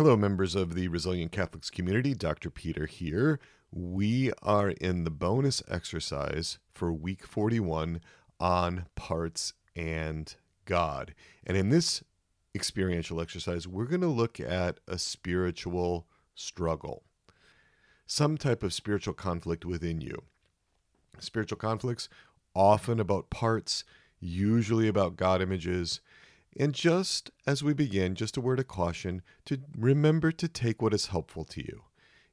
Hello, members of the Resilient Catholics community. Dr. Peter here. We are in the bonus exercise for week 41 on parts and God. And in this experiential exercise, we're going to look at a spiritual struggle, some type of spiritual conflict within you. Spiritual conflicts, often about parts, usually about God images and just as we begin, just a word of caution to remember to take what is helpful to you.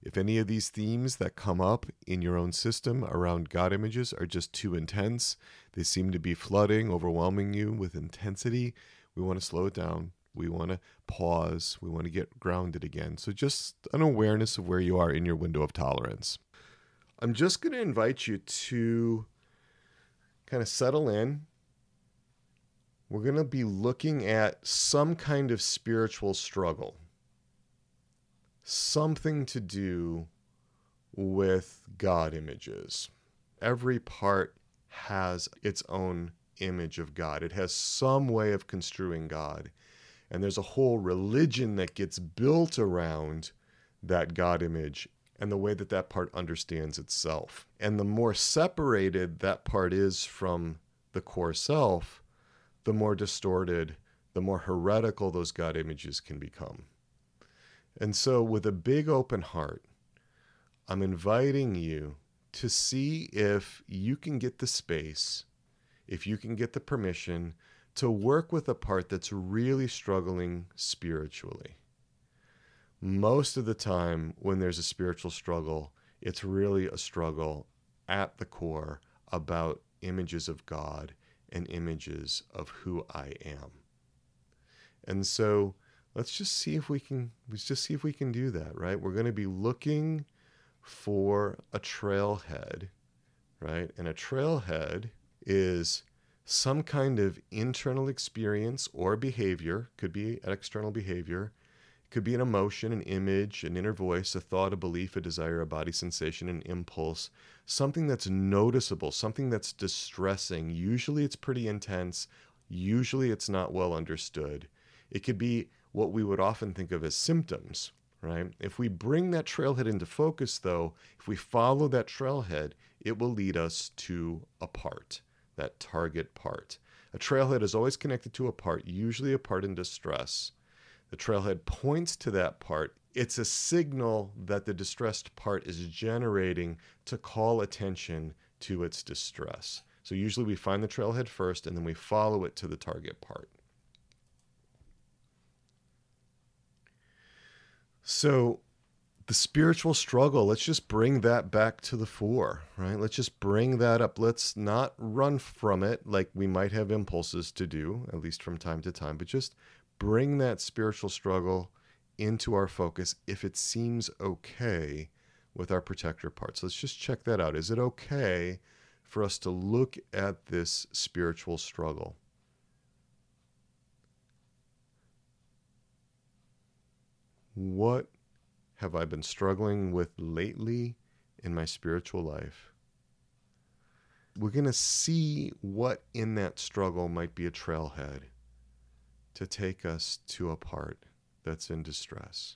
If any of these themes that come up in your own system around God images are just too intense, they seem to be flooding, overwhelming you with intensity, we want to slow it down. We want to pause. We want to get grounded again. So, just an awareness of where you are in your window of tolerance. I'm just going to invite you to kind of settle in, we're going to be looking at some kind of spiritual struggle, something to do with God images. Every part has its own image of God, it has some way of construing God. And there's a whole religion that gets built around that God image and the way that that part understands itself. And the more separated that part is from the core self, the more distorted, the more heretical those God images can become. And so, with a big open heart, I'm inviting you to see if you can get the space, if you can get the permission to work with a part that's really struggling spiritually. Most of the time, when there's a spiritual struggle, it's really a struggle at the core about images of God and images of who I am. And so let's just see if we can let's just see if we can do that, right? We're going to be looking for a trailhead, right? And a trailhead is some kind of internal experience or behavior, could be an external behavior, could be an emotion, an image, an inner voice, a thought, a belief, a desire, a body sensation, an impulse, something that's noticeable, something that's distressing. Usually it's pretty intense, usually it's not well understood. It could be what we would often think of as symptoms, right? If we bring that trailhead into focus, though, if we follow that trailhead, it will lead us to a part, that target part. A trailhead is always connected to a part, usually a part in distress the trailhead points to that part. It's a signal that the distressed part is generating to call attention to its distress. So usually we find the trailhead first and then we follow it to the target part. So the spiritual struggle, let's just bring that back to the fore, right? Let's just bring that up. Let's not run from it like we might have impulses to do, at least from time to time, but just bring that spiritual struggle into our focus if it seems okay with our protector parts. Let's just check that out. Is it okay for us to look at this spiritual struggle? What have I been struggling with lately in my spiritual life? We're going to see what in that struggle might be a trailhead to take us to a part that's in distress,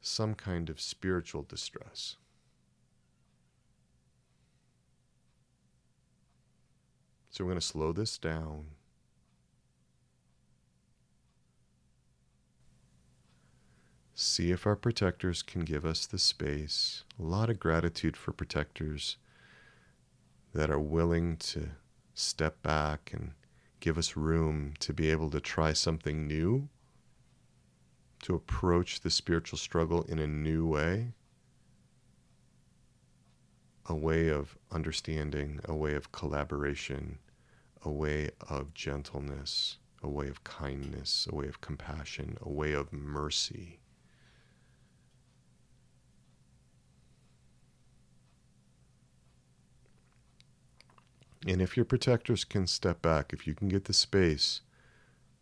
some kind of spiritual distress. So we're going to slow this down. See if our protectors can give us the space. A lot of gratitude for protectors that are willing to step back and give us room to be able to try something new, to approach the spiritual struggle in a new way, a way of understanding, a way of collaboration, a way of gentleness, a way of kindness, a way of compassion, a way of mercy. And if your protectors can step back, if you can get the space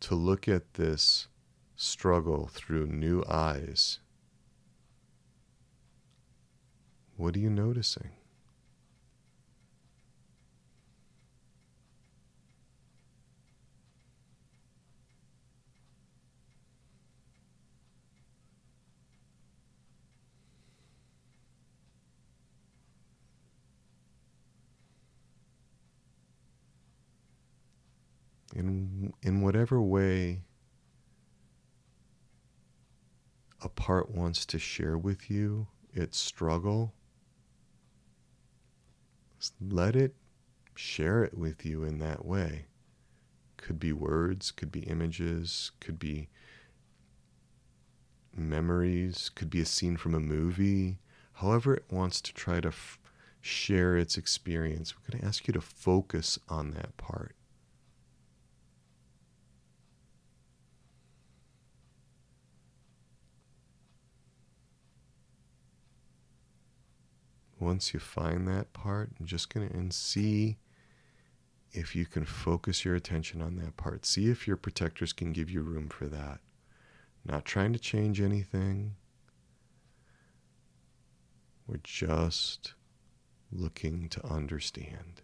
to look at this struggle through new eyes, what are you noticing? In in whatever way a part wants to share with you its struggle let it share it with you in that way. Could be words could be images could be memories could be a scene from a movie. However it wants to try to f- share its experience we're going to ask you to focus on that part once you find that part, I'm just going to and see if you can focus your attention on that part. See if your protectors can give you room for that. Not trying to change anything. We're just looking to understand.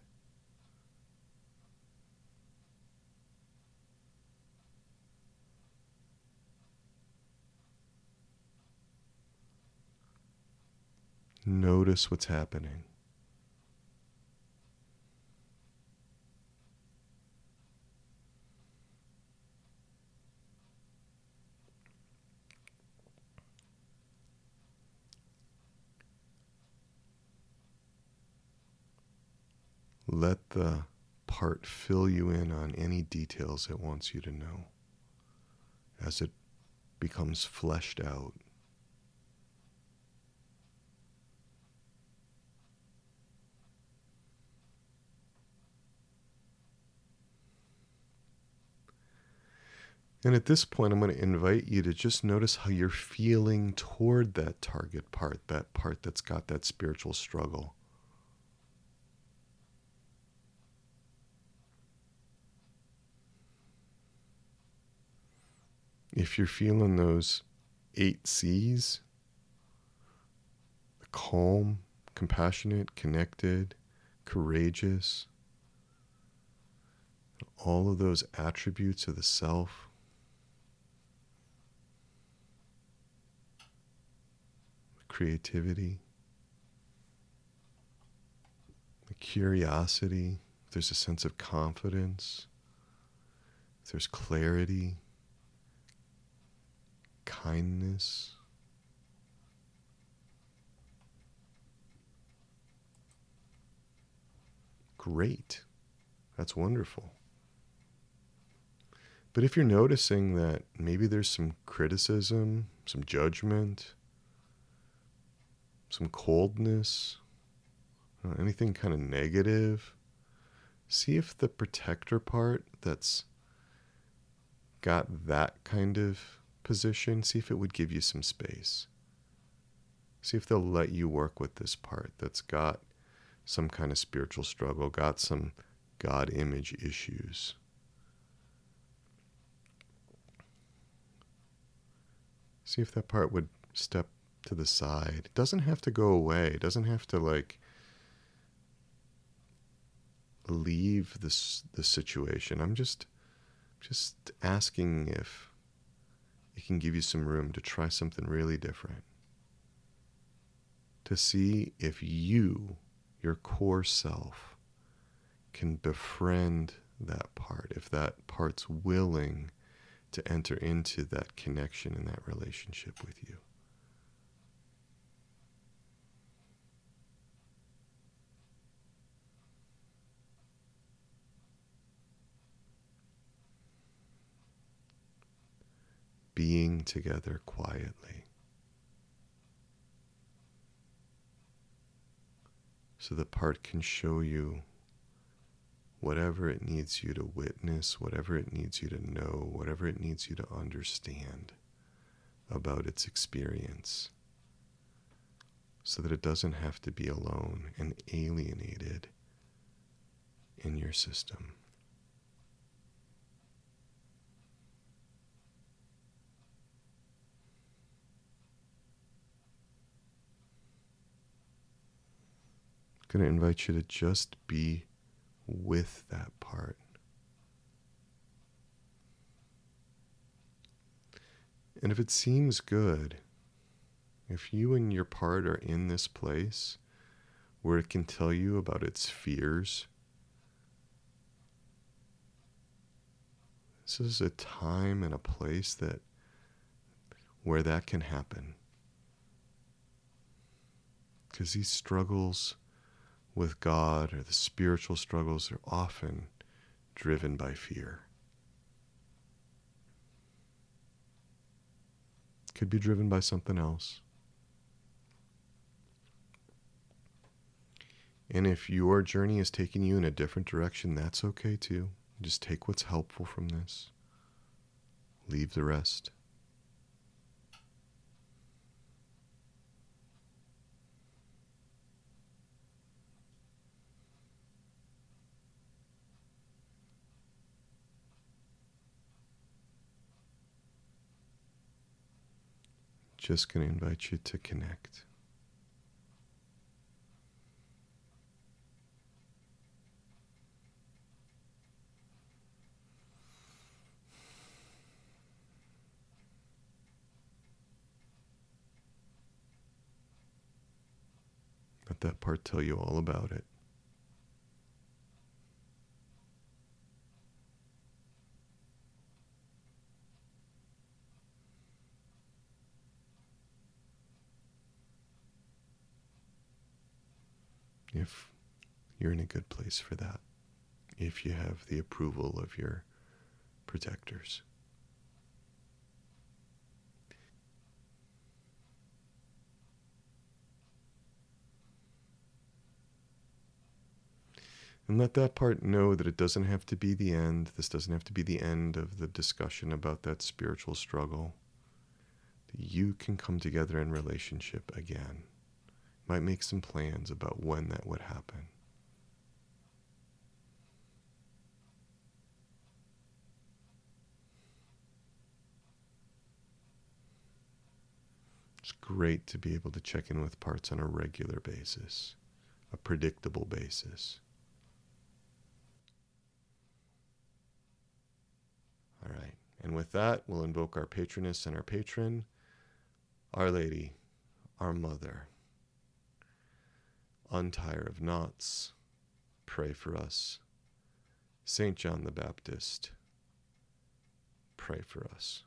Notice what's happening. Let the part fill you in on any details it wants you to know as it becomes fleshed out. And at this point, I'm going to invite you to just notice how you're feeling toward that target part, that part that's got that spiritual struggle. If you're feeling those eight C's, calm, compassionate, connected, courageous, all of those attributes of the self creativity, the curiosity, there's a sense of confidence, there's clarity, kindness. Great. That's wonderful. But if you're noticing that maybe there's some criticism, some judgment, some coldness, uh, anything kind of negative, see if the protector part that's got that kind of position, see if it would give you some space. See if they'll let you work with this part that's got some kind of spiritual struggle, got some God image issues. See if that part would step to the side. It doesn't have to go away. It doesn't have to like leave this the situation. I'm just just asking if it can give you some room to try something really different. To see if you, your core self, can befriend that part, if that part's willing to enter into that connection and that relationship with you. Being together quietly. So the part can show you whatever it needs you to witness, whatever it needs you to know, whatever it needs you to understand about its experience, so that it doesn't have to be alone and alienated in your system. Going to invite you to just be with that part. And if it seems good, if you and your part are in this place where it can tell you about its fears, This is a time and a place that where that can happen. Because these struggles with God or the spiritual struggles are often driven by fear. Could be driven by something else. And if your journey is taking you in a different direction, that's okay too. Just take what's helpful from this, leave the rest. Just going to invite you to connect. Let that part tell you all about it. If you're in a good place for that, if you have the approval of your protectors. And let that part know that it doesn't have to be the end. This doesn't have to be the end of the discussion about that spiritual struggle. You can come together in relationship again. Might make some plans about when that would happen. It's great to be able to check in with parts on a regular basis, a predictable basis. All right. And with that, we'll invoke our patroness and our patron, Our Lady, our Mother. Untier of knots, pray for us. St. John the Baptist, pray for us.